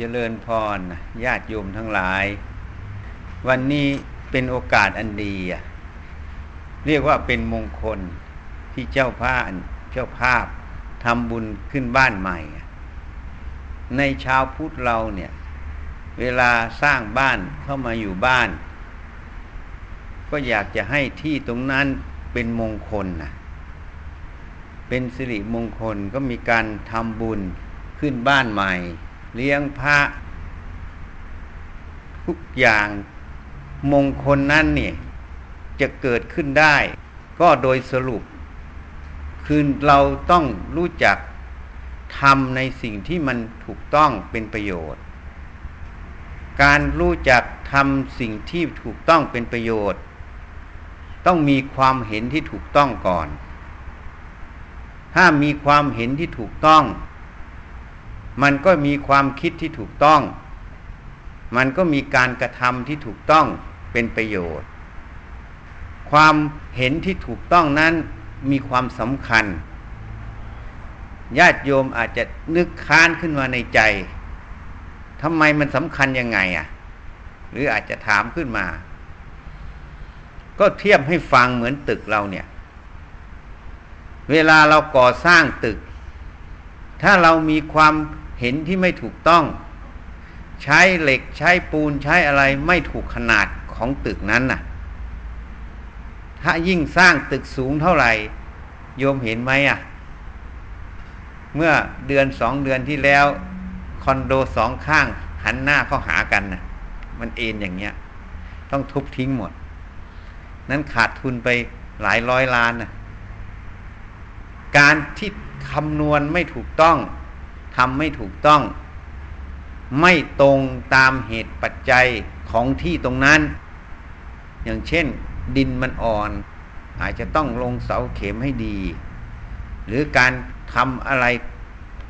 เจริญพรญาติโยมทั้งหลาย วันนี้เป็นโอกาสอันดีเรียกว่าเป็นมงคลที่เจ้าภาพเจ้าภาพทำบุญขึ้นบ้านใหม่ ในชาวพุทธเราเนี่ย เวลาสร้างบ้านเข้ามาอยู่บ้าน ก็อยากจะให้ที่ตรงนั้นเป็นมงคลนะเป็นสิริมงคลก็มีการทำบุญขึ้นบ้านใหม่ เลี้ยงพระ ทุกอย่างมงคลนั้นเนี่ยจะเกิดขึ้นได้ ก็โดยสรุป คือเราต้องรู้จักทำในสิ่งที่มันถูกต้องเป็นประโยชน์ การรู้จักทำสิ่งที่ถูกต้องเป็นประโยชน์ ต้องมีความเห็นที่ถูกต้องก่อน ถ้ามีความเห็นที่ถูกต้อง มันก็มีความคิดที่ถูกต้อง มันก็มีการกระทำที่ถูกต้องเป็นประโยชน์ ความเห็นที่ถูกต้องนั้นมีความสำคัญ ญาติโยมอาจจะนึกค้านขึ้นมาในใจทำไมมันสำคัญยังไงอะ หรืออาจจะถามขึ้นมา ก็เทียบให้ฟังเหมือนตึกเราเนี่ย เวลาเราก่อสร้างตึก ถ้าเรามีความ เห็นที่ไม่ถูกต้อง ใช้เหล็กใช้ปูนใช้อะไรไม่ถูกขนาดของตึกนั้นน่ะ ถ้ายิ่งสร้างตึกสูงเท่าไหร่ โยมเห็นไหมอะ เมื่อเดือนสองเดือนที่แล้ว คอนโดสองข้างหันหน้าเข้าหากันน่ะ มันเอ็นอย่างเงี้ย ต้องทุบทิ้งหมด นั้นขาดทุนไปหลายร้อยล้านน่ะ การที่คำนวณไม่ถูกต้อง ทำไม่ถูกต้อง ไม่ตรงตามเหตุปัจจัยของที่ตรงนั้น อย่างเช่น ดินมันอ่อน อาจจะต้องลงเสาเข็มให้ดี หรือการทำอะไร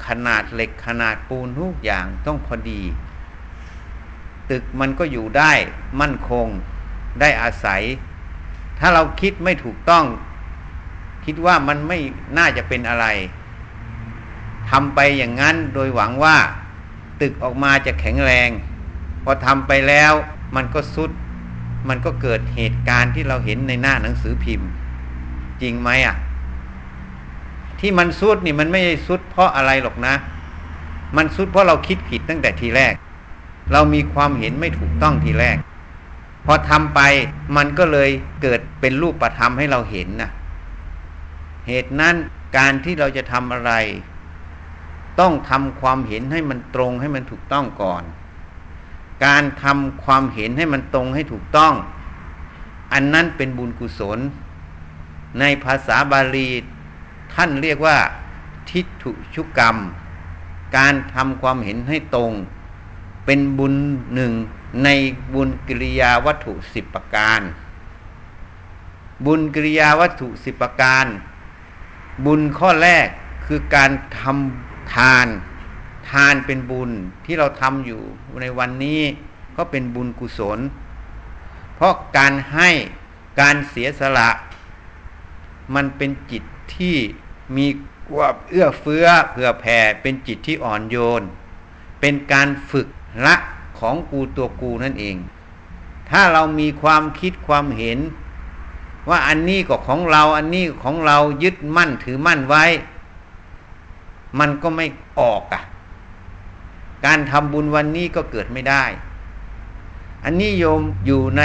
ขนาดเหล็กขนาดปูนทุกอย่างต้องพอดี ตึกมันก็อยู่ได้มั่นคงได้อาศัย ถ้าเราคิดไม่ถูกต้อง คิดว่ามันไม่น่าจะเป็นอะไร ทำไปอย่างนั้นโดยหวังว่าตึกออกมาจะแข็งแรง พอทำไปแล้วมันก็สุด มันก็เกิดเหตุการณ์ที่เราเห็นในหน้าหนังสือพิมพ์ จริงไหมอะ ที่มันสุดนี่มันไม่ใช่สุดเพราะอะไรหรอกนะ มันสุดเพราะเราคิดผิดตั้งแต่ทีแรก เรามีความเห็นไม่ถูกต้องทีแรก พอทำไปมันก็เลยเกิดเป็นรูปประธรรมให้เราเห็นนะเหตุนั้นการที่เราจะทำอะไร ต้องทำความเห็นให้มันตรงให้มันถูกต้องก่อน การทำความเห็นให้มันตรงให้ถูกต้อง อันนั้นเป็นบุญกุศล ในภาษาบาลีท่านเรียกว่า ทิฏฐุชุกรรม การทำความเห็นให้ตรง เป็นบุญหนึ่งในบุญกิริยาวัตถุสิบประการ บุญกิริยาวัตถุสิบประการ บุญข้อแรกคือการทำ ทาน ทานเป็นบุญที่เราทำอยู่ในวันนี้ก็เป็นบุญกุศล เพราะการให้การเสียสละ มันเป็นจิตที่มีความเอื้อเฟื้อเผื่อแผ่เป็นจิตที่อ่อนโยน เป็นการฝึกละของกูตัวกูนั่นเอง ถ้าเรามีความคิดความเห็น ว่าอันนี้ก็ของเราอันนี้ของเรายึดมั่นถือมั่นไว้ มันก็ไม่ออกอะการทำบุญวันนี้ก็เกิดไม่ได้ อันนี้โยมอยู่ใน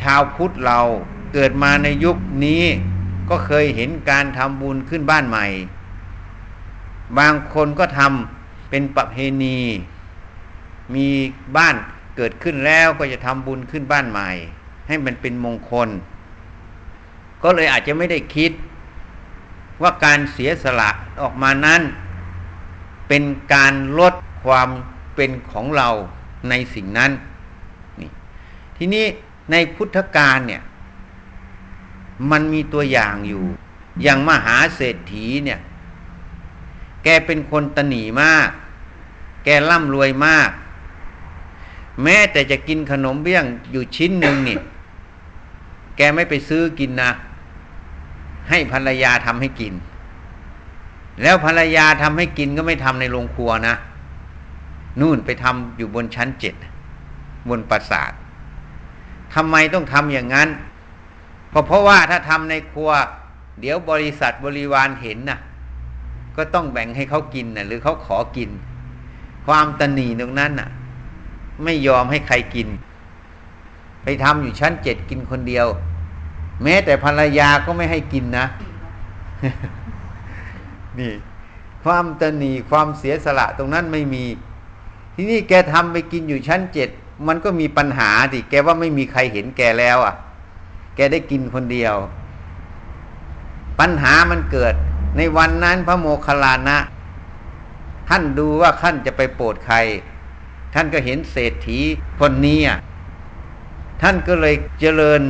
ชาวพุทธเราเกิดมาในยุคนี้ ก็เคยเห็นการทำบุญขึ้นบ้านใหม่ บางคนก็ทำเป็นประเพณี มีบ้านเกิดขึ้นแล้วก็จะทำบุญขึ้นบ้านใหม่ ให้มันเป็นมงคล ก็เลยอาจจะไม่ได้คิดว่าการเสียสละออกมานั้น เป็นการลดความเป็นของเราในสิ่งนั้นนี่ทีนี้ในพุทธกาลเนี่ย มันมีตัวอย่างอยู่ อย่างมหาเศรษฐีเนี่ย แกเป็นคนตนีมาก แกร่ำรวยมาก แม้แต่จะกินขนมเบี้ยงอยู่ชิ้นหนึ่งนี่แกไม่ไปซื้อกินนะ ให้ภรรยาทำให้กิน แล้วภรรยาทำให้กินก็ไม่ทำในโรงครัวนะ นู่นไปทำอยู่บนชั้นเจ็ดบนปราสาททำไมต้องทำอย่างนั้นเพราะเพราะว่าถ้าทำในครัว เดี๋ยวบริษัทบริวารเห็นนะ่ะ ก็ต้องแบ่งให้เขากินนะหรือเขาขอกิน ความตนีตรงนั้นน่ะ ไม่ยอมให้ใครกิน ไปทำอยู่ชั้นเจ็ดกินคนเดียว แม้แต่ภรรยาก็ไม่ให้กินนะ นี่ ความตนีความเสียสละตรงนั้นไม่มี ที่นี่แกทำไปกินอยู่ชั้นเจ็ดมันก็มีปัญหาสิแกว่าไม่มีใครเห็นแกแล้วอะ แกได้กินคนเดียว ปัญหามันเกิด ในวันนั้นพระโมคคัลลานะ ท่านดูว่าท่านจะไปโปรดใคร ท่านก็เห็นเศรษฐีคนนี้ท่านก็เลยเจริญ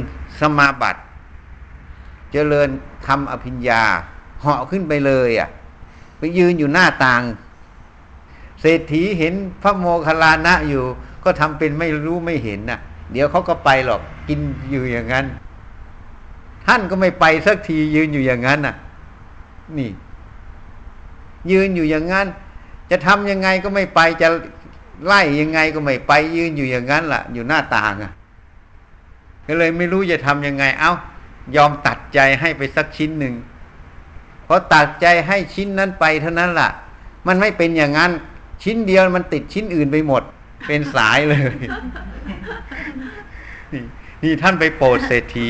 สมาบัติ เจริญทำอภิญญาเหาะขึ้นไปเลยอะ ไปยืนอยู่หน้าต่าง เศรษฐีเห็นพระโมคคัลลานะอยู่ ก็ทำเป็นไม่รู้ไม่เห็นนะ่ะ เดี๋ยวเขาก็ไปหรอกกินอยู่อย่างนั้น ท่านก็ไม่ไปสักทียืนอยู่อย่างนั้นน่ะ นี่ ยืนอยู่อย่างนั้น จะทำยังไงก็ไม่ไปจะไล่ยังไงก็ไม่ไปยืนอยู่อย่างนั้นล่ะ อยู่หน้าต่างอะก็เลยไม่รู้จะทำยังไง เอา้ายอมตัดใจให้ไปสักชิ้นหนึ่ง พอตัดใจให้ชิ้นนั้นไปเท่านั้นล่ะ มันไม่เป็นอย่างนั้น ชิ้นเดียวมันติดชิ้นอื่นไปหมด เป็นสายเลย นี่ท่านไปโปรดเศรษฐี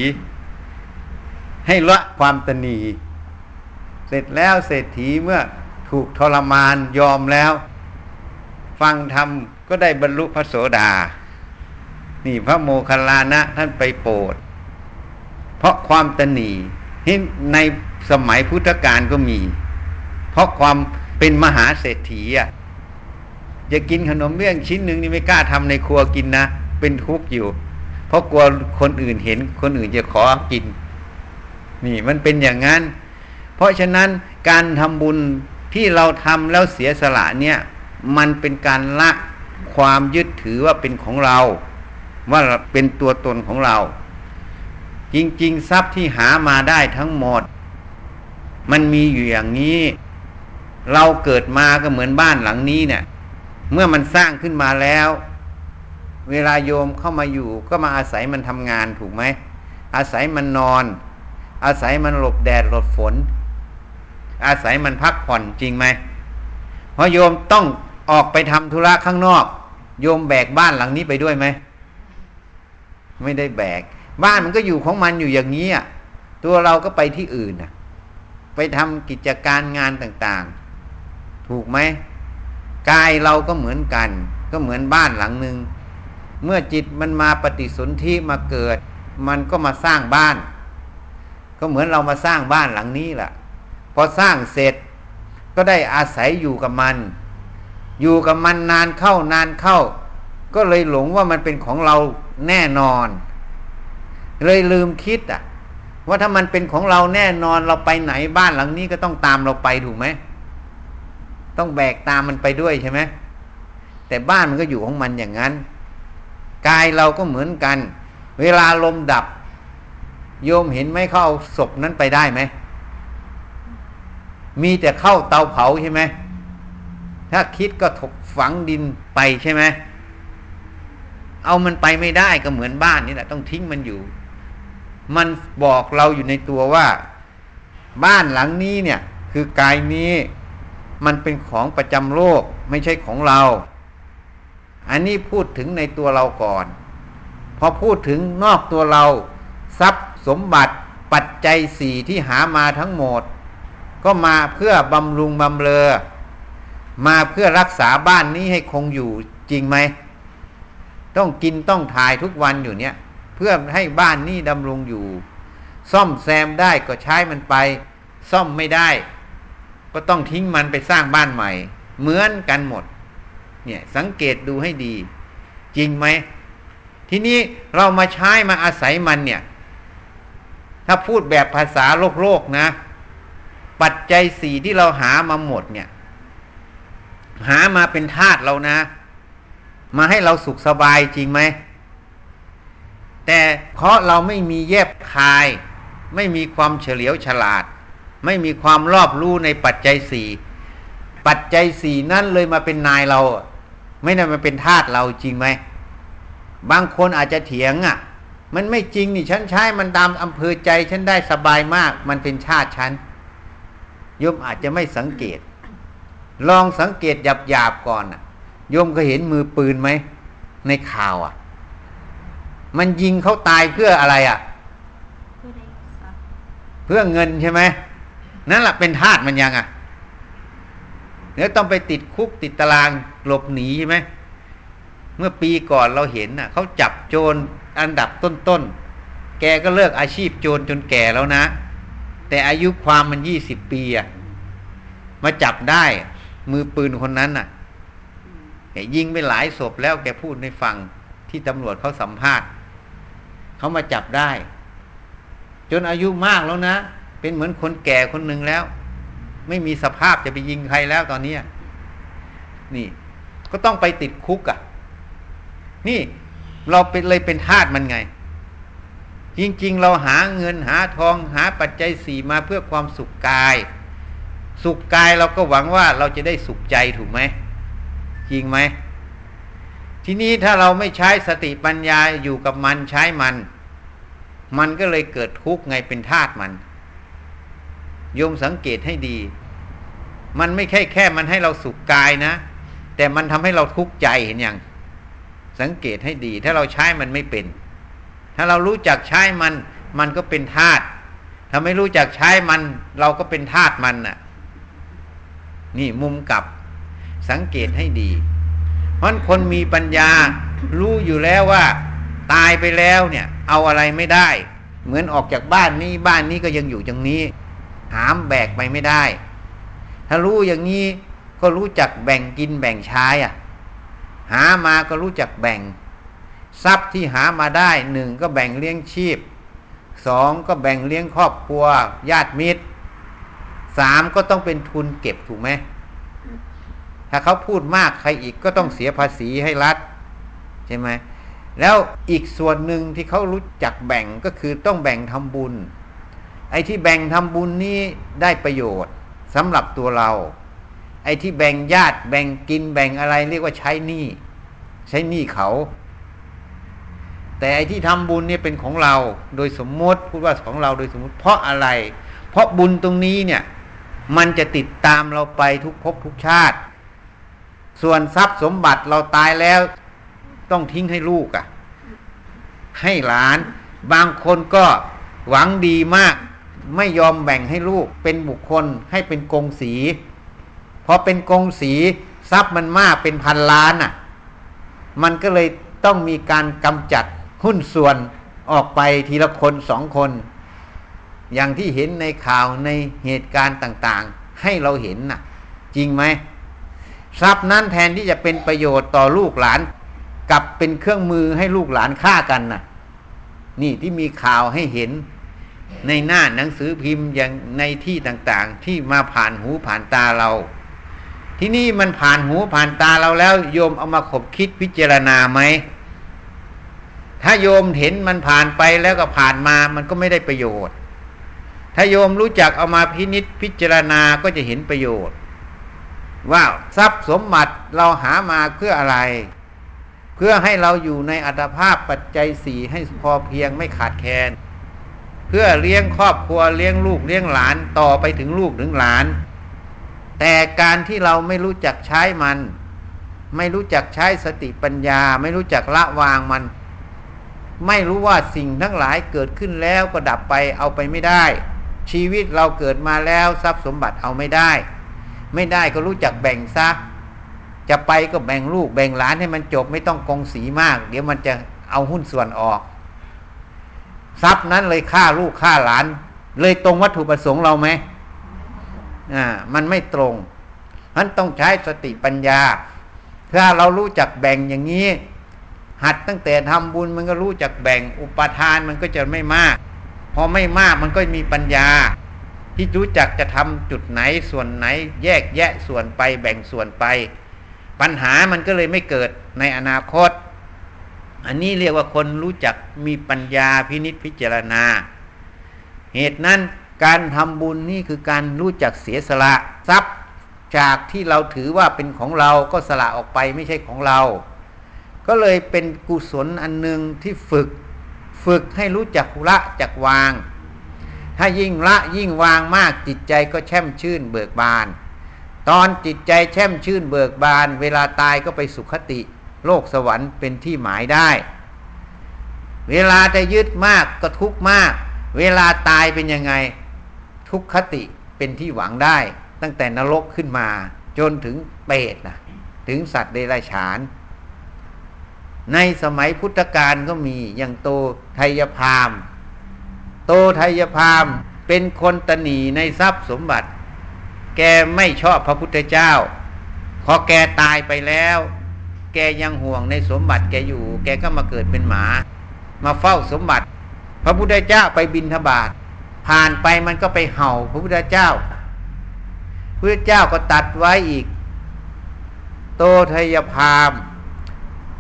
ให้ละความตนี เสร็จแล้วเศรษฐีเมื่อถูกทรมานยอมแล้ว ฟังธรรมก็ได้บรรลุพระโสดา นี่พระโมคคัลลานะท่านไปโปรด เพราะความตนีใน สมัยพุทธกาลก็มี เพราะความเป็นมหาเศรษฐีอะจะกินขนมเบื้องชิ้นหนึ่งนี่ไม่กล้าทำในครัวกินนะ เป็นทุกข์อยู่ เพราะกลัวคนอื่นเห็นคนอื่นจะขอกิน นี่มันเป็นอย่างนั้น เพราะฉะนั้นการทำบุญที่เราทำแล้วเสียสละเนี่ย มันเป็นการละความยึดถือว่าเป็นของเรา ว่าเป็นตัวตนของเรา จริง ๆ ทรัพย์ที่หามาได้ทั้งหมด มันมีอยู่อย่างนี้ เราเกิดมาก็เหมือนบ้านหลังนี้เนี่ย เมื่อมันสร้างขึ้นมาแล้ว เวลาโยมเข้ามาอยู่ ก็มาอาศัยมันทำงานถูกไหม อาศัยมันนอน อาศัยมันหลบแดดหลบฝน อาศัยมันพักผ่อนจริงไหมเพราะโยมต้องออกไปทำธุระข้างนอก โยมแบกบ้านหลังนี้ไปด้วยไหมไม่ได้แบก บ้านมันก็อยู่ของมันอยู่อย่างนี้อะตัวเราก็ไปที่อื่นอะ ไปทำกิจการงานต่างๆ ถูกไหมกายเราก็เหมือนกัน ก็เหมือนบ้านหลังหนึ่งเมื่อจิตมันมาปฏิสนธิมาเกิด มันก็มาสร้างบ้าน ก็เหมือนเรามาสร้างบ้านหลังนี้แหละพอสร้างเสร็จก็ได้อาศัยอยู่กับมัน อยู่กับมันนานเข้านานเข้า ก็เลยหลงว่ามันเป็นของเราแน่นอน เลยลืมคิดอะ ว่าถ้ามันเป็นของเราแน่นอนเราไปไหนบ้านหลังนี้ก็ต้องตามเราไปถูกไหมต้องแบกตามมันไปด้วยใช่ไหมแต่บ้านมันก็อยู่ของมันอย่างนั้นกายเราก็เหมือนกัน เวลาลมดับ โยมเห็นไหมเขาเอาศพนั้นไปได้ไหมมีแต่เข้าเตาเผาใช่ไหมถ้าคิดก็ถกฝังดินไปใช่ไหมเอามันไปไม่ได้ก็เหมือนบ้านนี่แหละต้องทิ้งมันอยู่ มันบอกเราอยู่ในตัวว่า บ้านหลังนี้เนี่ยคือกายนี้มันเป็นของประจำโลกไม่ใช่ของเรา อันนี้พูดถึงในตัวเราก่อน พอพูดถึงนอกตัวเรา ทรัพย์สมบัติปัจจัยสี่ที่หามาทั้งหมด ก็มาเพื่อบำรุงบำเรอ มาเพื่อรักษาบ้านนี้ให้คงอยู่จริงไหม ต้องกินต้องถ่ายทุกวันอยู่เนี่ย เพื่อให้บ้านนี้ดำรงอยู่ ซ่อมแซมได้ก็ใช้มันไป ซ่อมไม่ได้ ก็ต้องทิ้งมันไปสร้างบ้านใหม่ เหมือนกันหมด เนี่ยสังเกตดูให้ดี จริงไหม ทีนี้เรามาใช้มาอาศัยมันเนี่ย ถ้าพูดแบบภาษาโลกโลกนะ ปัจจัยสี่ที่เราหามาหมดเนี่ย หามาเป็นธาตุเรานะ มาให้เราสุขสบายจริงไหม แต่เพราะเราไม่มีแยบคาย ไม่มีความเฉลียวฉลาด ไม่มีความรอบรู้ในปัจจัยสี่ปัจจัยสี่นั่นเลยมาเป็นนายเรา ไม่ได้มันเป็นทาสเราจริงไหมบางคนอาจจะเถียงอะ มันไม่จริงนี่ฉันใช้มันตามอำเภอใจฉันได้สบายมาก มันเป็นชาติฉันโยมอาจจะไม่สังเกต ลองสังเกตหยาบหยาบก่อนอะโยมก็เห็นมือปืนไหม ในข่าวอะ มันยิงเขาตายเพื่ออะไรอะ เพื่อเงินใช่ไหมนั่นแหละเป็นทาสมันยังอะเดี๋ยวต้องไปติดคุกติดตารางหลบหนีใช่ไหมเมื่อปีก่อนเราเห็นน่ะเขาจับโจรอันดับต้นๆ แกก็เลิกอาชีพโจรจนแก่แล้วนะ แต่อายุความมันยี่สิบปีอะ มาจับได้ มือปืนคนนั้นน่ะยิงไปหลายศพแล้วแกพูดในฟังที่ตำรวจเขาสัมภาษณ์ เขามาจับได้ จนอายุมากแล้วนะ เป็นเหมือนคนแก่คนหนึ่งแล้ว ไม่มีสภาพจะไปยิงใครแล้วตอนนี้นี่ ก็ต้องไปติดคุกอะ่ะ นี่เราเป็นเลยเป็นทาสมันไง จริงๆ เราหาเงินหาทองหาปัจจัยสี่มาเพื่อความสุขกาย สุขกายเราก็หวังว่าเราจะได้สุขใจถูกไหมจริงไหม ทีนี้ถ้าเราไม่ใช้สติปัญญาอยู่กับมันใช้มัน มันก็เลยเกิดทุกข์ไงเป็นธาตุมันโยมสังเกตให้ดี มันไม่แค่แค่มันให้เราสุขกายนะ แต่มันทำให้เราทุกข์ใจเห็นยังสังเกตให้ดี ถ้าเราใช้มันไม่เป็น ถ้าเรารู้จักใช้มัน มันก็เป็นธาตุถ้าไม่รู้จักใช้มัน เราก็เป็นธาตุมันน่ะ นี่มุมกลับ สังเกตให้ดี เพราะคนมีปัญญารู้อยู่แล้วว่า ตายไปแล้วเนี่ย เอาอะไรไม่ได้ เหมือนออกจากบ้านนี้บ้านนี้ก็ยังอยู่ตรงนี้ หามแบกไปไม่ได้ ถ้ารู้อย่างนี้ก็รู้จักแบ่งกินแบ่งใช้อะ หามาก็รู้จักแบ่ง ทรัพย์ที่หามาได้หนึ่งก็แบ่งเลี้ยงชีพสองก็แบ่งเลี้ยงครอบครัวญาติมิตรสามก็ต้องเป็นทุนเก็บถูกไหม ถ้าเขาพูดมากใครอีกก็ต้องเสียภาษีให้รัฐใช่ไหมแล้วอีกส่วนหนึ่งที่เขารู้จักแบ่งก็คือต้องแบ่งทำบุญ ไอ้ที่แบ่งทำบุญนี้ได้ประโยชน์สำหรับตัวเรา ไอ้ที่แบ่งญาติแบ่งกินแบ่งอะไรเรียกว่าใช้หนี้ใช้หนี้เขา แต่ไอ้ที่ทำบุญเนี่ยเป็นของเราโดยสมมติพูดว่าของเราโดยสมมติ เพราะอะไร เพราะบุญตรงนี้เนี่ย มันจะติดตามเราไปทุกภพทุกชาติ ส่วนทรัพย์สมบัติเราตายแล้วต้องทิ้งให้ลูกอะ่ะ ให้หลานบางคนก็หวังดีมาก ไม่ยอมแบ่งให้ลูกเป็นบุคคลให้เป็นกงสีพอเป็นกงสีทรัพย์มันมากเป็นพันล้านอะ่ะ มันก็เลยต้องมีการกำจัดหุ้นส่วนออกไปทีละคนสองคน อย่างที่เห็นในข่าวในเหตุการณ์ต่าง ๆ ให้เราเห็นน่ะ จริงไหม ทรัพย์นั้นแทนที่จะเป็นประโยชน์ต่อลูกหลานกลับเป็นเครื่องมือให้ลูกหลานฆ่ากันนะ่ะ นี่ที่มีข่าวให้เห็นในหน้าหนังสือพิมพ์อย่างในที่ต่างๆ ที่มาผ่านหูผ่านตาเรา ที่นี่มันผ่านหูผ่านตาเราแล้ว โยมเอามาขบคิดพิจารณาไหมถ้าโยมเห็นมันผ่านไปแล้วก็ผ่านมามันก็ไม่ได้ประโยชน์ ถ้าโยมรู้จักเอามาพินิษพิจารณาก็จะเห็นประโยชน์ ว่าทรัพย์สมบัติเราหามาเพื่ออะไร เพื่อให้เราอยู่ในอัตภาพปัจจัยสี่ให้พอเพียงไม่ขาดแคลนเพื่อเลี้ยงครอบครัวเลี้ยงลูกเลี้ยงหลานต่อไปถึงลูกถึงหลาน แต่การที่เราไม่รู้จักใช้มัน ไม่รู้จักใช้สติปัญญา ไม่รู้จักละวางมัน ไม่รู้ว่าสิ่งทั้งหลายเกิดขึ้นแล้วก็ดับไปเอาไปไม่ได้ ชีวิตเราเกิดมาแล้วทรัพย์สมบัติเอาไม่ได้ ไม่ได้ก็รู้จักแบ่งซะจะไปก็แบ่งลูกแบ่งหลานให้มันจบไม่ต้องกองสีมาก เดี๋ยวมันจะเอาหุ้นส่วนออก ทรัพย์นั้นเลยฆ่าลูกฆ่าหลาน เลยตรงวัตถุประสงค์เราไหมอ่า มันไม่ตรงมันต้องใช้สติปัญญา ถ้าเรารู้จักแบ่งอย่างนี้ หัดตั้งแต่ทำบุญมันก็รู้จักแบ่ง อุปทานมันก็จะไม่มาก พอไม่มากมันก็มีปัญญา ที่รู้จักจะทำจุดไหนส่วนไหน แยกแยะส่วนไปแบ่งส่วนไป ปัญหามันก็เลยไม่เกิดในอนาคต อันนี้เรียกว่าคนรู้จักมีปัญญาพินิษพิจารณา เหตุนั้นการทำบุญนี่คือการรู้จักเสียสละทรัพย์จากที่เราถือว่าเป็นของเราก็สละออกไปไม่ใช่ของเรา ก็เลยเป็นกุศลอันหนึ่งที่ฝึก ฝึกให้รู้จักละจักวาง ถ้ายิ่งละยิ่งวางมากจิตใจก็แช่มชื่นเบิกบาน ตอนจิตใจแช่มชื่นเบิกบาน เวลาตายก็ไปสุขติ โลกสวรรค์เป็นที่หมายได้ เวลาจะยึดมากก็ทุกมาก เวลาตายเป็นยังไง ทุกขติเป็นที่หวังได้ ตั้งแต่นรกขึ้นมา จนถึงเปรตนะถึงสัตว์เดรัจฉาน ในสมัยพุทธกาลก็มีอย่างโตไทยพาม โตไทยพามเป็นคนตนีในทรัพย์สมบัติ แกไม่ชอบพระพุทธเจ้า พอแกตายไปแล้ว แกยังห่วงในสมบัติแกอยู่ แกก็มาเกิดเป็นหมา มาเฝ้าสมบัติ พระพุทธเจ้าไปบินทบาทผ่านไปมันก็ไปเห่า พระพุทธเจ้าพระเจ้าก็ตัดไว้อีก โตทยพาม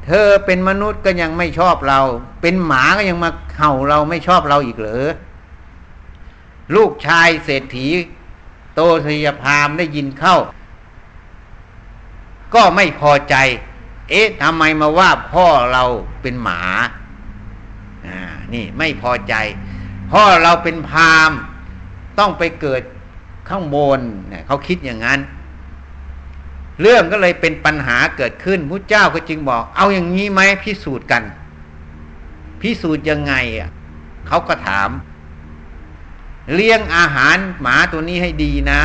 เธอเป็นมนุษย์ก็ยังไม่ชอบเรา เป็นหมาก็ยังมาเห่าเราไม่ชอบเราอีกเหรอลูกชายเศรษฐี โตทยพามได้ยินเข้า ก็ไม่พอใจ เอ๊ะทำไมมาว่าพ่อเราเป็นหมาอ่านี่ไม่พอใจ พ่อเราเป็นพามต้องไปเกิดข้างบนเขาคิดอย่างนั้น เรื่องก็เลยเป็นปัญหาเกิดขึ้นพระเจ้าก็จึงบอก เอาอย่างนี้ไหมพิสูจน์กัน พิสูจน์ยังไงอะเขาก็ถาม เลี้ยงอาหารหมาตัวนี้ให้ดีนะ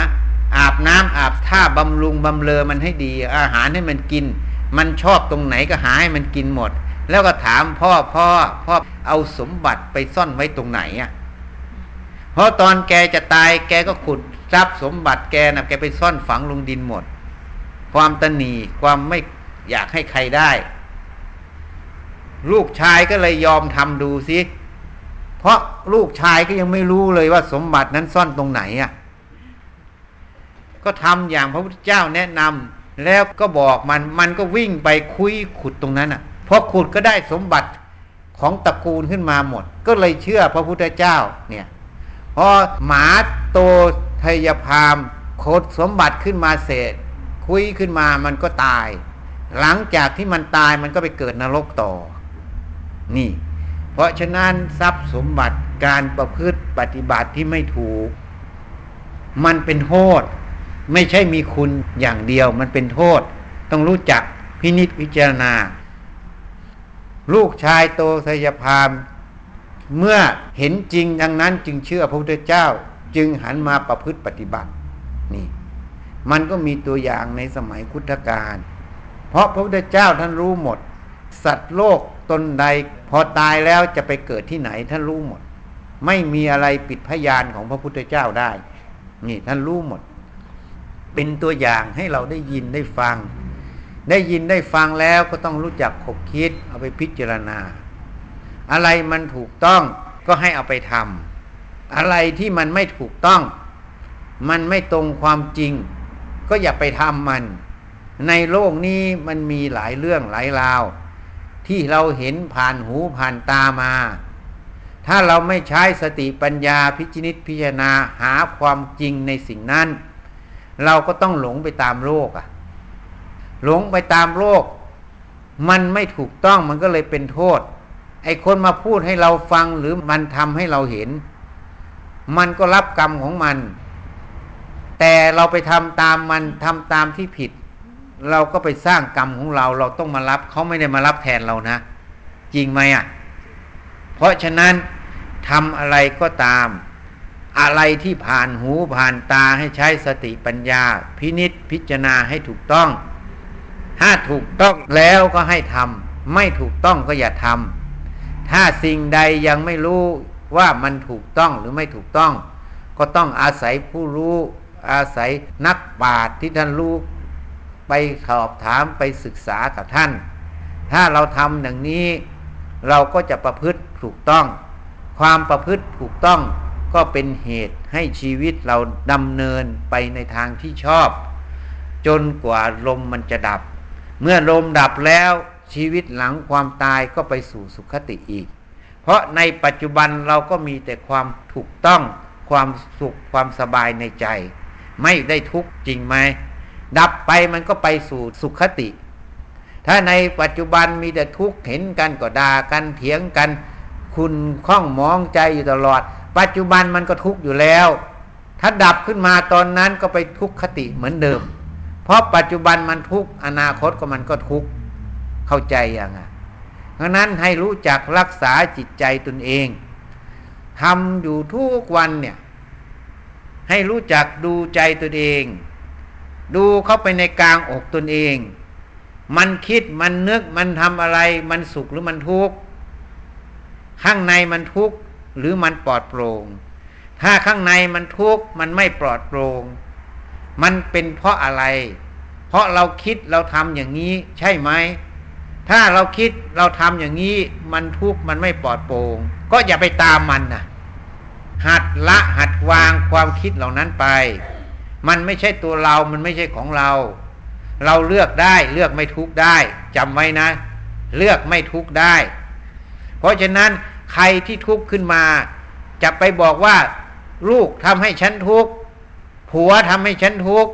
อาบน้ำอาบท่าบำรุงบำเลอมันให้ดี อาหารให้มันกิน มันชอบตรงไหนก็หาให้มันกินหมด แล้วก็ถามพ่อพ่อพ่อเอาสมบัติไปซ่อนไว้ตรงไหนอะเพราะตอนแกจะตายแกก็ขุดทรัพย์สมบัติแกนะแกไปซ่อนฝังลงดินหมด ความตนีความไม่อยากให้ใครได้ ลูกชายก็เลยยอมทำดูสิเพราะลูกชายก็ยังไม่รู้เลยว่าสมบัตินั้นซ่อนตรงไหนอะ ก็ทำอย่างพระพุทธเจ้าแนะนำแล้วก็บอกมันมันก็วิ่งไปคุยขุดตรงนั้นอะพอขุดก็ได้สมบัติของตระกูลขึ้นมาหมด ก็เลยเชื่อพระพุทธเจ้าเนี่ยพอหมาโตทยพามโคดสมบัติขึ้นมาเสร็จ คุยขึ้นมามันก็ตาย หลังจากที่มันตายมันก็ไปเกิดนรกต่อ นี่ เพราะฉะนั้นทรัพย์สมบัติการประพฤติปฏิบัติที่ไม่ถูก มันเป็นโทษ ไม่ใช่มีคุณอย่างเดียว มันเป็นโทษ ต้องรู้จักพินิจพิจารณา ลูกชายโตสยพามเมื่อเห็นจริงดังนั้นจึงเชื่อพระพุทธเจ้า จึงหันมาประพฤติปฏิบัติ นี่ มันก็มีตัวอย่างในสมัยพุทธกาลเพราะพระพุทธเจ้าท่านรู้หมด สัตว์โลกตนใด พอตายแล้วจะไปเกิดที่ไหนท่านรู้หมด ไม่มีอะไรปิดพยานของพระพุทธเจ้าได้ นี่ท่านรู้หมด เป็นตัวอย่างให้เราได้ยินได้ฟัง ได้ยินได้ฟังแล้วก็ต้องรู้จักขบคิดเอาไปพิจารณา อะไรมันถูกต้องก็ให้เอาไปทำอะไรที่มันไม่ถูกต้อง มันไม่ตรงความจริง ก็อย่าไปทำมัน ในโลกนี้มันมีหลายเรื่องหลายราว ที่เราเห็นผ่านหูผ่านตามา ถ้าเราไม่ใช้สติปัญญาพิจิตพิจารณาหาความจริงในสิ่งนั้น เราก็ต้องหลงไปตามโลกอะหลงไปตามโลก มันไม่ถูกต้องมันก็เลยเป็นโทษ ไอ้คนมาพูดให้เราฟังหรือมันทำให้เราเห็น มันก็รับกรรมของมัน แต่เราไปทำตามมันทำตามที่ผิด เราก็ไปสร้างกรรมของเราเราต้องมารับเขาไม่ได้มารับแทนเรานะ จริงไหมอะ เพราะฉะนั้นทำอะไรก็ตาม อะไรที่ผ่านหูผ่านตาให้ใช้สติปัญญา พินิษพิจารณาให้ถูกต้อง ถ้าถูกต้องแล้วก็ให้ทำไม่ถูกต้องก็อย่าทำถ้าสิ่งใดยังไม่รู้ว่ามันถูกต้องหรือไม่ถูกต้อง ก็ต้องอาศัยผู้รู้ อาศัยนักปราชญ์ที่ท่านรู้ไปสอบถามไปศึกษากับท่าน ถ้าเราทำอย่างนี้เราก็จะประพฤติถูกต้อง ความประพฤติถูกต้องก็เป็นเหตุให้ชีวิตเราดำเนินไปในทางที่ชอบ จนกว่าลมมันจะดับ เมื่อลมดับแล้วชีวิตหลังความตายก็ไปสู่สุขติอีก เพราะในปัจจุบันเราก็มีแต่ความถูกต้องความสุขความสบายในใจ ไม่ได้ทุกข์จริงไหมดับไปมันก็ไปสู่สุขติ ถ้าในปัจจุบันมีแต่ทุกข์เห็นกันก็ด่ากันเถียงกัน คุณข้องมองใจอยู่ตลอด ปัจจุบันมันก็ทุกข์อยู่แล้ว ถ้าดับขึ้นมาตอนนั้นก็ไปทุกขติเหมือนเดิม เพราะปัจจุบันมันทุกข์อนาคตก็มันก็ทุกข์เข้าใจย่างอะเพราะนั้นให้รู้จักรักษาจิตใจตนเองทำอยู่ทุกวันเนี่ย ให้รู้จักดูใจตนเอง ดูเข้าไปในกลางอกตนเอง มันคิดมันนึกมันทำอะไร มันสุขหรือมันทุกข์ข้างในมันทุกข์หรือมันปลอดโปร่งถ้าข้างในมันทุกข์มันไม่ปลอดโปร่งมันเป็นเพราะอะไร เพราะเราคิดเราทำอย่างนี้ใช่ไหม ถ้าเราคิดเราทำอย่างนี้มันทุกข์มันไม่ปลอดโปร่งก็อย่าไปตามมันนะ หัดละหัดวางความคิดเหล่านั้นไป มันไม่ใช่ตัวเรา มันไม่ใช่ของเรา เราเลือกได้เลือกไม่ทุกได้จำไว้นะ เลือกไม่ทุกได้ เพราะฉะนั้นใครที่ทุกข์ขึ้นมา จะไปบอกว่า ลูกทำให้ฉันทุกข์ผัวทำให้ฉันทุกข์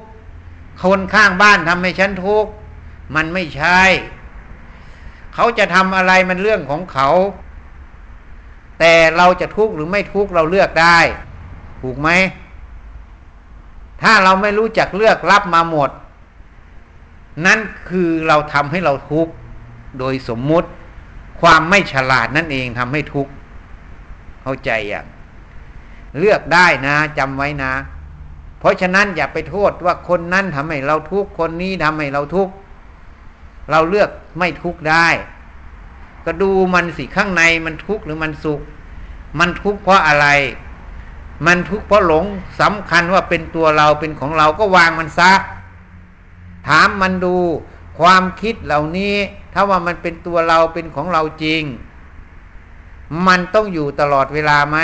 คนข้างบ้านทำให้ฉันทุกข์มันไม่ใช่ เขาจะทำอะไรมันเรื่องของเขา แต่เราจะทุกข์หรือไม่ทุกข์เราเลือกได้ ถูกไหม ถ้าเราไม่รู้จักเลือกรับมาหมด นั่นคือเราทำให้เราทุกข์โดยสมมุติ ความไม่ฉลาดนั่นเองทำให้ทุกข์เข้าใจอย่างเลือกได้นะจำไว้นะ เพราะฉะนั้นอย่าไปโทษว่าคนนั้นทำให้เราทุกข์คนนี้ทำให้เราทุกข์เราเลือกไม่ทุกข์ได้ ก็ดูมันสิข้างในมันทุกข์หรือมันสุข มันทุกข์เพราะอะไร มันทุกข์เพราะหลงสำคัญว่าเป็นตัวเราเป็นของเราก็วางมันซะถามมันดูความคิดเหล่านี้ ถ้าว่ามันเป็นตัวเราเป็นของเราจริง มันต้องอยู่ตลอดเวลาไหม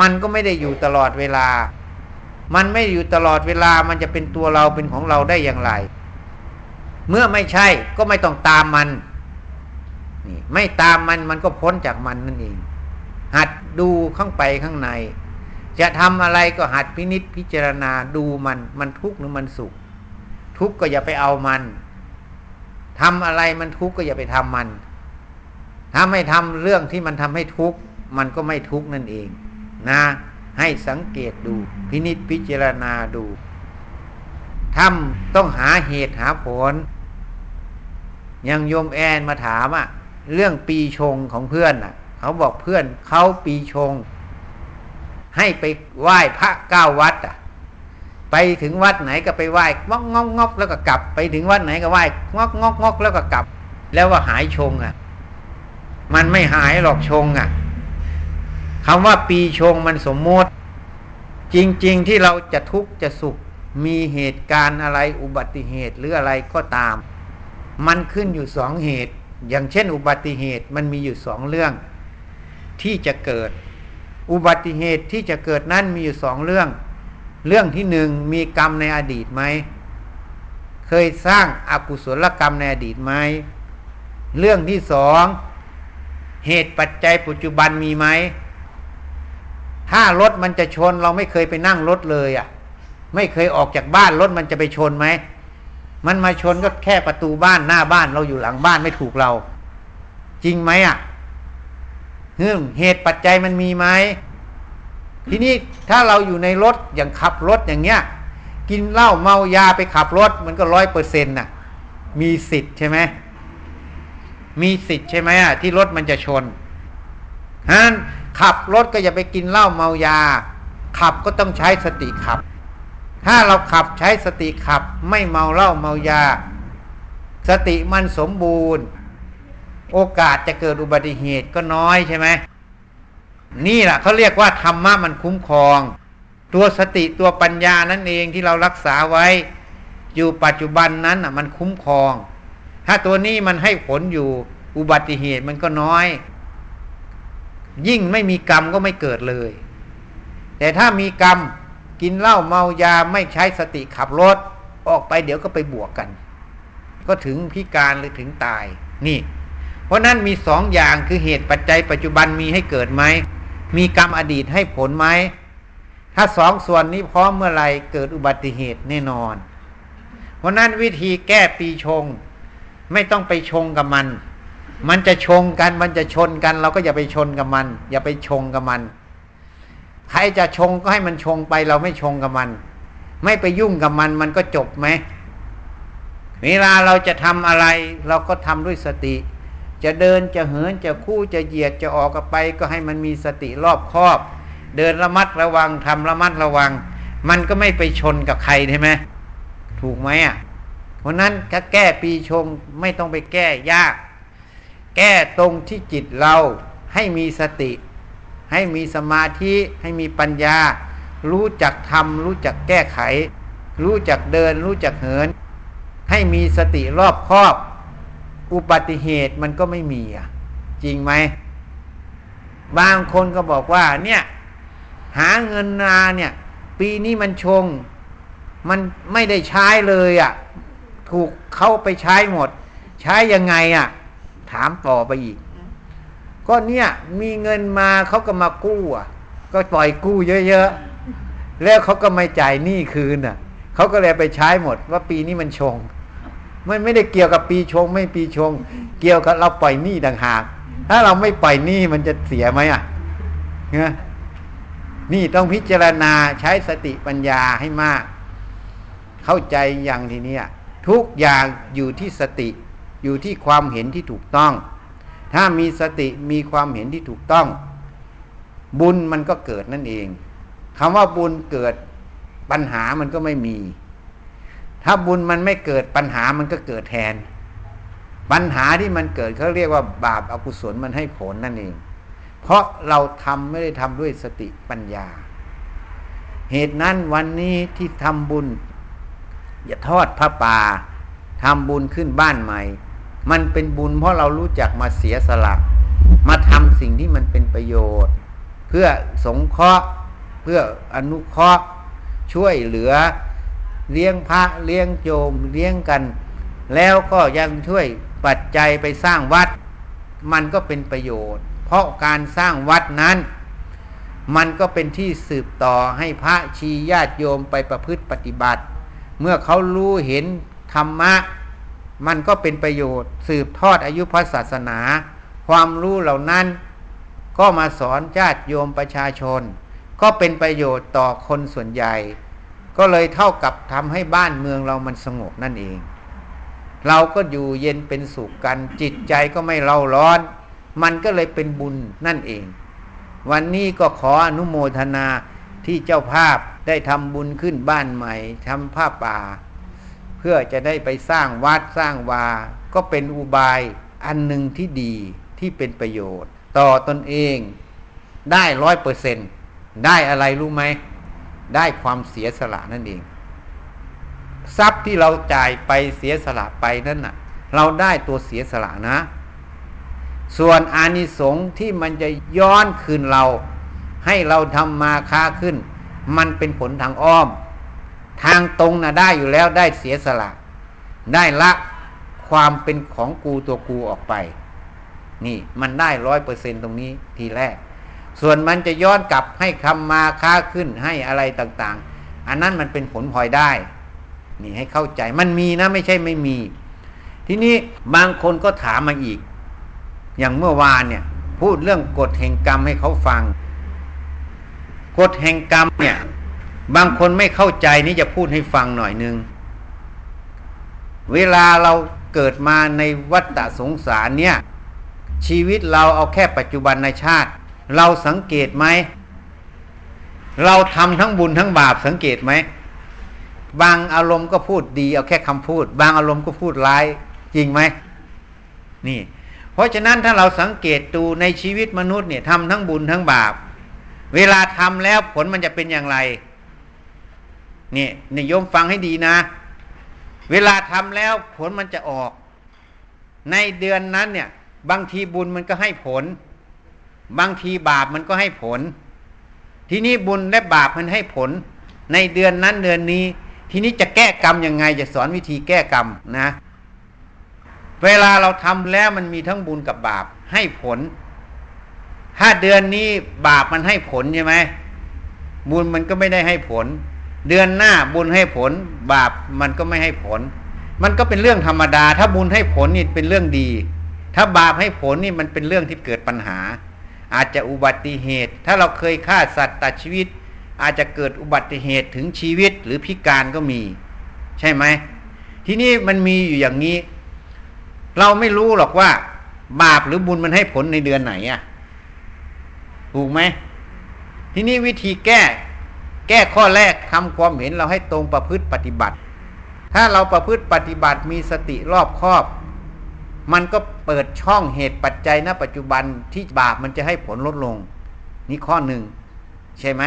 มันก็ไม่ได้อยู่ตลอดเวลา มันไม่อยู่ตลอดเวลา มันจะเป็นตัวเราเป็นของเราได้อย่างไร เมื่อไม่ใช่ก็ไม่ต้องตามมัน นี่ไม่ตามมันมันก็พ้นจากมันนั่นเอง หัดดูข้างไปข้างใน จะทำอะไรก็หัดพินิษพิจารณาดูมันมันทุกข์หรือมันสุข ทุกข์ก็อย่าไปเอามันทำอะไรมันทุกข์ก็อย่าไปทำมัน ถ้าไม่ทำเรื่องที่มันทำให้ทุกข์มันก็ไม่ทุกข์นั่นเอง นะ ให้สังเกตดู พินิษพิจารณาดูทำต้องหาเหตุหาผลยังโยมแอนมาถามอะ เรื่องปีชงของเพื่อนน่ะ เขาบอกเพื่อนเขาปีชง ให้ไปไหว้พระเก้าวัดอะ ไปถึงวัดไหนก็ไปไหว้งอกงอกงอกแล้วก็กลับ ไปถึงวัดไหนก็ไหว้งอกงอกงอกแล้วก็กลับ แล้วว่าหายชงอะ มันไม่หายหรอกชงอะคำว่าปีชงมันสมมติ จริง ๆ ที่เราจะทุกข์จะสุขมีเหตุการณ์อะไรอุบัติเหตุหรืออะไรก็ตาม มันขึ้นอยู่สองเหตุ อย่างเช่น อุบัติเหตุมันมีอยู่สองเรื่อง ที่จะเกิด อุบัติเหตุที่จะเกิดนั้นมีอยู่สองเรื่อง เรื่องที่หนึ่งมีกรรมในอดีตไหมเคยสร้างอากุศลกรรมในอดีตไหมเรื่องที่สองเหตุปัจจัยปัจจุบันมีไหมถ้ารถมันจะชนเราไม่เคยไปนั่งรถเลยอะ่ะ ไม่เคยออกจากบ้านรถมันจะไปชนไหม มันมาชนก็แค่ประตูบ้านหน้าบ้านเราอยู่หลังบ้านไม่ถูกเรา จริงไหมอะเฮืเหตุปัจจัยมันมีไหมทีนี้ถ้าเราอยู่ในรถอย่างขับรถอย่างเงี้ย กินเหล้าเมายาไปขับรถ มันก็ร้อยเปอร์เซ็นต์น่ะ มีสิทธิ์ใช่ไหมมีสิทธิ์ใช่ไหมอะที่รถมันจะชนฮะขับรถก็อย่าไปกินเหล้าเมายา ขับก็ต้องใช้สติขับ ถ้าเราขับใช้สติขับไม่เมาเหล้าเมายา สติมันสมบูรณ์ โอกาสจะเกิดอุบัติเหตุก็น้อยใช่ไหมนี่แหละเขาเรียกว่าธรรมะมันคุ้มครอง ตัวสติตัวปัญญานั่นเองที่เรารักษาไว้ อยู่ปัจจุบันนั้นอะ มันคุ้มครอง ถ้าตัวนี้มันให้ผลอยู่อุบัติเหตุมันก็น้อย ยิ่งไม่มีกรรมก็ไม่เกิดเลย แต่ถ้ามีกรรม กินเหล้าเมายาไม่ใช้สติขับรถ ออกไปเดี๋ยวก็ไปบวกกัน ก็ถึงพิการหรือถึงตาย นี่ เพราะนั้นมีสองอย่างคือเหตุปัจจัยปัจจุบันมีให้เกิดไหมมีกรรมอดีตให้ผลไหมถ้าสองส่วนนี้พร้อมเมื่อไรเกิดอุบัติเหตุแน่นอน เพราะนั้นวิธีแก้ปีชง ไม่ต้องไปชงกับมัน มันจะชงกันมันจะชนกัน เราก็อย่าไปชนกับมัน อย่าไปชงกับมัน ใครจะชงก็ให้มันชงไป เราไม่ชงกับมัน ไม่ไปยุ่งกับมัน มันก็จบไหมเวลาเราจะทำอะไร เราก็ทำด้วยสติ จะเดินจะเหินจะคู่จะเหยียดจะออกกับไป ก็ให้มันมีสติรอบคอบ เดินระมัดระวังทำระมัดระวัง มันก็ไม่ไปชนกับใครใช่ไหมถูกไหมอะเพราะนั้นถ้าแก้ปีชงไม่ต้องไปแก้ยาก แก้ตรงที่จิตเราให้มีสติ ให้มีสมาธิให้มีปัญญา รู้จักทำรู้จักแก้ไข รู้จักเดิน รู้จักเหิน ให้มีสติรอบครอบ อุบัติเหตุมันก็ไม่มีอะ จริงไหมบางคนก็บอกว่า เนี่ย หาเงินนาเนี่ย ปีนี้มันชง มันไม่ได้ใช้เลยอะ ถูกเข้าไปใช้หมด ใช้ยังไงอะ ถามต่อไปอีก ก็เนี่ยมีเงินมาเขาก็มากู้อะ ก็ปล่อยกู้เยอะๆแล้วเขาก็ไม่จ่ายหนี้คืนอะเขาก็เลยไปใช้หมดว่าปีนี้มันชง มันไม่ได้เกี่ยวกับปีชง ไม่ปีชง เกี่ยวกับเราปล่อยหนี้ต่างหาก ถ้าเราไม่ปล่อยหนี้มันจะเสียไหมอะเนี่ยนี่ต้องพิจารณาใช้สติปัญญาให้มาก เข้าใจอย่างทีนี้ทุกอย่างอยู่ที่สติอยู่ที่ความเห็นที่ถูกต้อง ถ้ามีสติมีความเห็นที่ถูกต้อง บุญมันก็เกิดนั่นเองคำว่าบุญเกิดปัญหามันก็ไม่มี ถ้าบุญมันไม่เกิดปัญหามันก็เกิดแทน ปัญหาที่มันเกิดเขาเรียกว่าบาปอากุศลมันให้ผลนั่นเอง เพราะเราทำไม่ได้ทำด้วยสติปัญญา เหตุนั้นวันนี้ที่ทำบุญ อย่าทอดพระป่าทำบุญขึ้นบ้านใหม่ มันเป็นบุญเพราะเรารู้จักมาเสียสละมาทำสิ่งที่มันเป็นประโยชน์ เพื่อสงเคราะห์เพื่ออนุเคราะห์ช่วยเหลือเลี้ยงพระเลี้ยงโยมเลี้ยงกัน แล้วก็ยังช่วยปัจจัยไปสร้างวัด มันก็เป็นประโยชน์ เพราะการสร้างวัดนั้น มันก็เป็นที่สืบต่อให้พระชีญาติโยมไปประพฤติปฏิบัติ เมื่อเขารู้เห็นธรรมะ มันก็เป็นประโยชน์ สืบทอดอายุพระศาสนา ความรู้เหล่านั้น ก็มาสอนญาติโยมประชาชน ก็เป็นประโยชน์ต่อคนส่วนใหญ่ ก็เลยเท่ากับทำให้บ้านเมืองเรามันสงบนั่นเอง เราก็อยู่เย็นเป็นสุขกัน จิตใจก็ไม่เล่าร้อน มันก็เลยเป็นบุญนั่นเอง วันนี้ก็ขออนุโมทนาที่เจ้าภาพได้ทำบุญขึ้นบ้านใหม่ทำผ้าป่า เพื่อจะได้ไปสร้างวัดสร้างวา ก็เป็นอุบายอันหนึ่งที่ดีที่เป็นประโยชน์ ต่อตนเองได้ร้อยเปอร์เซนได้อะไรรู้ไหม ได้ความเสียสละนั่นเอง ทรัพย์ที่เราจ่ายไปเสียสละไปนั่นน่ะ เราได้ตัวเสียสละนะ ส่วนอานิสงส์ที่มันจะย้อนคืนเรา ให้เราทำมาค้าขึ้น มันเป็นผลทางอ้อม ทางตรงนะได้อยู่แล้วได้เสียสละ ได้ละความเป็นของกูตัวกูออกไป นี่มันได้ร้อยเปอร์เซ็นตรงนี้ทีแรก ส่วนมันจะย้อนกลับให้คำมาค้าขึ้นให้อะไรต่างๆ อันนั้นมันเป็นผลพลอยได้ นี่ให้เข้าใจมันมีนะไม่ใช่ไม่มี ทีนี้บางคนก็ถามมาอีก อย่างเมื่อวานเนี่ย พูดเรื่องกฎแห่งกรรมให้เขาฟังกฎแห่งกรรมเนี่ย บางคนไม่เข้าใจนี่จะพูดให้ฟังหน่อยนึง เวลาเราเกิดมาในวัฏสงสารเนี่ย ชีวิตเราเอาแค่ปัจจุบันในชาติ เราสังเกตไหม เราทำทั้งบุญทั้งบาปสังเกตไหม บางอารมณ์ก็พูดดี เอาแค่คำพูด บางอารมณ์ก็พูดร้าย จริงไหม นี่ เพราะฉะนั้นถ้าเราสังเกตดูในชีวิตมนุษย์เนี่ยทำทั้งบุญทั้งบาป เวลาทำแล้วผลมันจะเป็นอย่างไร เนี่ยนิยมฟังให้ดีนะ เวลาทำแล้วผลมันจะออก ในเดือนนั้นเนี่ย บางทีบุญมันก็ให้ผล บางทีบาปมันก็ให้ผล ทีนี้บุญและบาปมันให้ผล ในเดือนนั้นเดือนนี้ ทีนี้จะแก้กรรมยังไง จะสอนวิธีแก้กรรมนะ เวลาเราทำแล้วมันมีทั้งบุญกับบาปให้ผล ถ้าเดือนนี้บาปมันให้ผลใช่ไหมบุญมันก็ไม่ได้ให้ผล เดือนหน้าบุญให้ผล บาปมันก็ไม่ให้ผล มันก็เป็นเรื่องธรรมดา ถ้าบุญให้ผลนี่เป็นเรื่องดี ถ้าบาปให้ผลนี่มันเป็นเรื่องที่เกิดปัญหา อาจจะอุบัติเหตุ ถ้าเราเคยฆ่าสัตว์ตัดชีวิต อาจจะเกิดอุบัติเหตุถึงชีวิตหรือพิการก็มี ใช่ไหมที่นี่มันมีอยู่อย่างนี้ เราไม่รู้หรอกว่า บาปหรือบุญมันให้ผลในเดือนไหนอะถูกไหมที่นี้วิธีแก้ แก้ข้อแรกทำความเห็นเราให้ตรงประพฤติปฏิบัติ ถ้าเราประพฤติปฏิบัติมีสติรอบคอบ มันก็เปิดช่องเหตุปัจจัยณปัจจุบันที่บาปมันจะให้ผลลดลง นี่ข้อหนึ่งใช่ไหม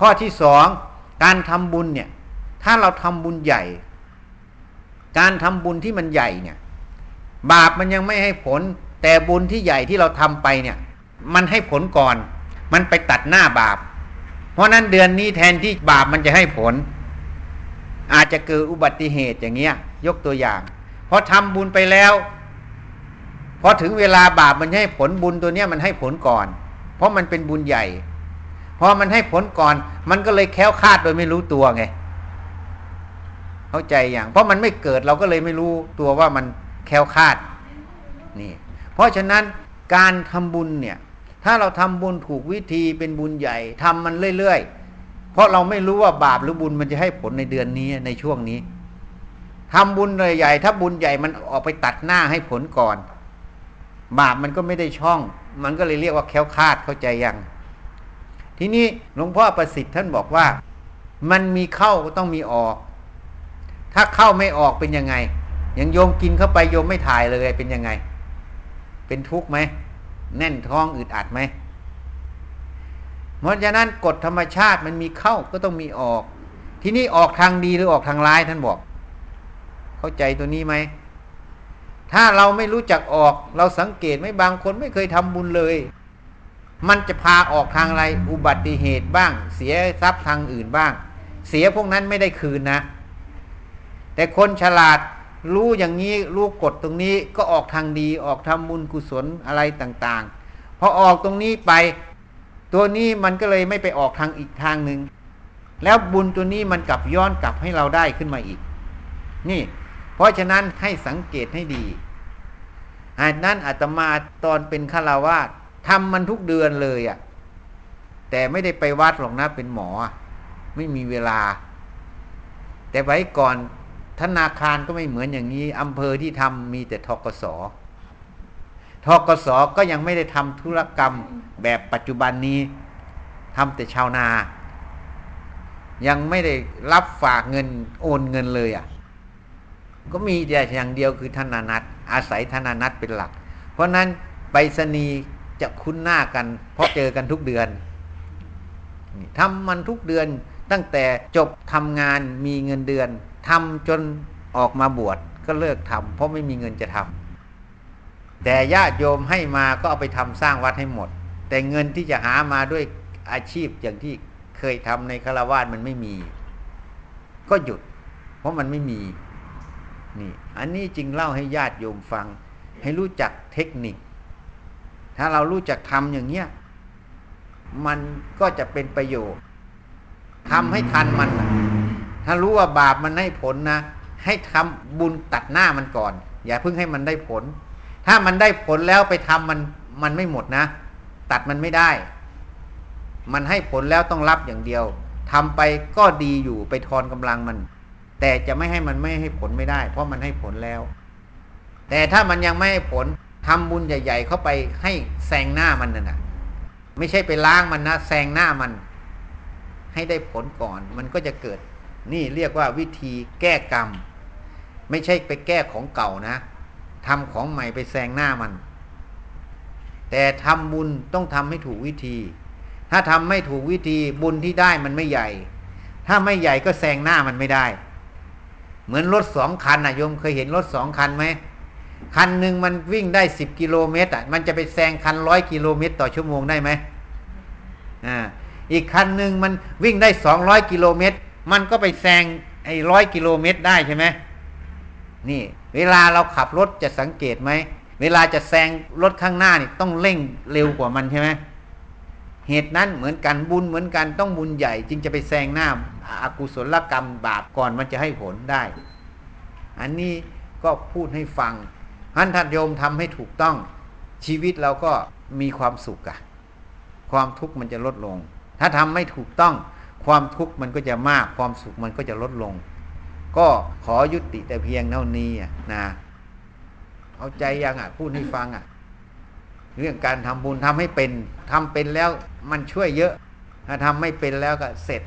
ข้อที่สองการทำบุญเนี่ย ถ้าเราทำบุญใหญ่ การทำบุญที่มันใหญ่เนี่ย บาปมันยังไม่ให้ผล แต่บุญที่ใหญ่ที่เราทำไปเนี่ย มันให้ผลก่อน มันไปตัดหน้าบาป เพราะนั้นเดือนนี้แทนที่บาปมันจะให้ผล อาจจะเกิดอุบัติเหตุอย่างเงี้ย ยกตัวอย่างพอทำบุญไปแล้วพอถึงเวลาบาปมันให้ผลบุญตัวเนี้ยมันให้ผลก่อน เพราะมันเป็นบุญใหญ่พอมันให้ผลก่อน มันก็เลยแค้วคาดโดยไม่รู้ตัวไงเข้าใจอย่าง เพราะมันไม่เกิดเราก็เลยไม่รู้ตัวว่ามันแค้วคาดนี่ เพราะฉะนั้นการทำบุญเนี่ย ถ้าเราทำบุญถูกวิธีเป็นบุญใหญ่ทำมันเรื่อยๆ เพราะเราไม่รู้ว่าบาปหรือบุญมันจะให้ผลในเดือนนี้ในช่วงนี้ทำบุญใหญ่ถ้าบุญใหญ่มันออกไปตัดหน้าให้ผลก่อน บาปมันก็ไม่ได้ช่อง มันก็เลยเรียกว่าแค้วคาดเข้าใจยัง ทีนี้หลวงพ่อประสิทธิ์ท่านบอกว่า มันมีเข้าก็ต้องมีออก ถ้าเข้าไม่ออกเป็นยังไงอย่างโยมกินเข้าไปโยมไม่ถ่ายเลยเป็นยังไง เป็นทุกข์ไหม แน่นท้องอึดอัดไหมเพราะฉะนั้นกฎธรรมชาติมันมีเข้าก็ต้องมีออก ทีนี้ออกทางดีหรือออกทางร้ายท่านบอก เข้าใจตัวนี้ไหมถ้าเราไม่รู้จักออก เราสังเกตไหมบางคนไม่เคยทำบุญเลย มันจะพาออกทางอะไรอุบัติเหตุบ้าง เสียทรัพย์ทางอื่นบ้าง เสียพวกนั้นไม่ได้คืนนะ แต่คนฉลาด รู้อย่างนี้รู้กฎตรงนี้ก็ออกทางดีออกทำบุญกุศลอะไรต่างๆ พอออกตรงนี้ไป ตัวนี้มันก็เลยไม่ไปออกทางอีกทางหนึ่งแล้วบุญตัวนี้มันกลับย้อนกลับให้เราได้ขึ้นมาอีก นี่ เพราะฉะนั้นให้สังเกตให้ดีอันนั้นอาตมาตอนเป็นฆราวาสทำมันทุกเดือนเลยอะ่ะ แต่ไม่ได้ไปวัดหรอกนะเป็นหมอ ไม่มีเวลา แต่ไว้ก่อน ธนาคารก็ไม่เหมือนอย่างนี้อำเภอที่ทำมีแต่ทกศทกศก็ยังไม่ได้ทำธุรกรรมแบบปัจจุบันนี้ทำแต่ชาวนา ยังไม่ได้รับฝากเงินโอนเงินเลยอะ่ะ ก็มีแต่อย่างเดียวคือธนานัตอาศัยธนานัตเป็นหลัก เพราะนั้นไปรษณีย์จะคุ้นหน้ากัน เพราะเจอกันทุกเดือนทำมันทุกเดือนตั้งแต่จบทำงานมีเงินเดือน ทำจนออกมาบวชก็เลิกทำเพราะไม่มีเงินจะทำแต่ญาติโยมให้มาก็เอาไปทำสร้างวัดให้หมด แต่เงินที่จะหามาด้วยอาชีพอย่างที่เคยทำในคารวาสมันไม่มี ก็หยุด เพราะมันไม่มีนี่อันนี้จริงเล่าให้ญาติโยมฟัง ให้รู้จักเทคนิค ถ้าเรารู้จักทำอย่างเนี้ยมันก็จะเป็นประโยชน์ทำให้ทันมัน ถ้ารู้ว่าบาปมันให้ผลนะ ให้ทำบุญตัดหน้ามันก่อน อย่าเพิ่งให้มันได้ผล ถ้ามันได้ผลแล้วไปทำมันมันไม่หมดนะ ตัดมันไม่ได้ มันให้ผลแล้วต้องรับอย่างเดียวทำไปก็ดีอยู่ไปทอนกำลังมัน แต่จะไม่ให้มันไม่ให้ผลไม่ได้ เพราะมันให้ผลแล้ว แต่ถ้ามันยังไม่ให้ผลทำบุญใหญ่ ๆ เข้าไปให้แซงหน้ามันน่ะนะไม่ใช่ไปล้างมันนะแซงหน้ามัน ให้ได้ผลก่อน มันก็จะเกิด นี่เรียกว่าวิธีแก้กรรม ไม่ใช่ไปแก้ของเก่านะทำของใหม่ไปแซงหน้ามัน แต่ทำบุญต้องทำให้ถูกวิธี ถ้าทำไม่ถูกวิธีบุญที่ได้มันไม่ใหญ่ ถ้าไม่ใหญ่ก็แซงหน้ามันไม่ได้ เหมือนรถสองคันนะโยมเคยเห็นรถสองคันไหมคันหนึ่งมันวิ่งได้สิบกิโลเมตรอะมันจะไปแซงคันร้อยกิโลเมตร ต่อชั่วโมงได้ไหมอ่าอีกคันหนึ่งมันวิ่งได้สองร้อยกิโลเมตร มันก็ไปแซงไอ้ร้อยกิโลเมตรได้ใช่ไหมนี่ เวลาเราขับรถจะสังเกตไหม เวลาจะแซงรถข้างหน้านี่ต้องเร่งเร็วกว่ามันใช่ไหมเหตุนั้นเหมือนกันบุญเหมือนกันต้องบุญใหญ่ จึงจะไปแซงหน้าอากุศลกรรมบาปก่อนมันจะให้ผลได้ อันนี้ก็พูดให้ฟังท่านท่านโยมทำให้ถูกต้อง ชีวิตเราก็มีความสุขอะความทุกข์มันจะลดลง ถ้าทำไม่ถูกต้อง ความทุกข์มันก็จะมากความสุขมันก็จะลดลง ก็ขอยุติแต่เพียงเท่านี้นะเอาใจยังอะพูดให้ฟังอะ เรื่องการทำบุญทำให้เป็นทำเป็นแล้วมันช่วยเยอะ ถ้าทำไม่เป็นแล้วก็เสร็จ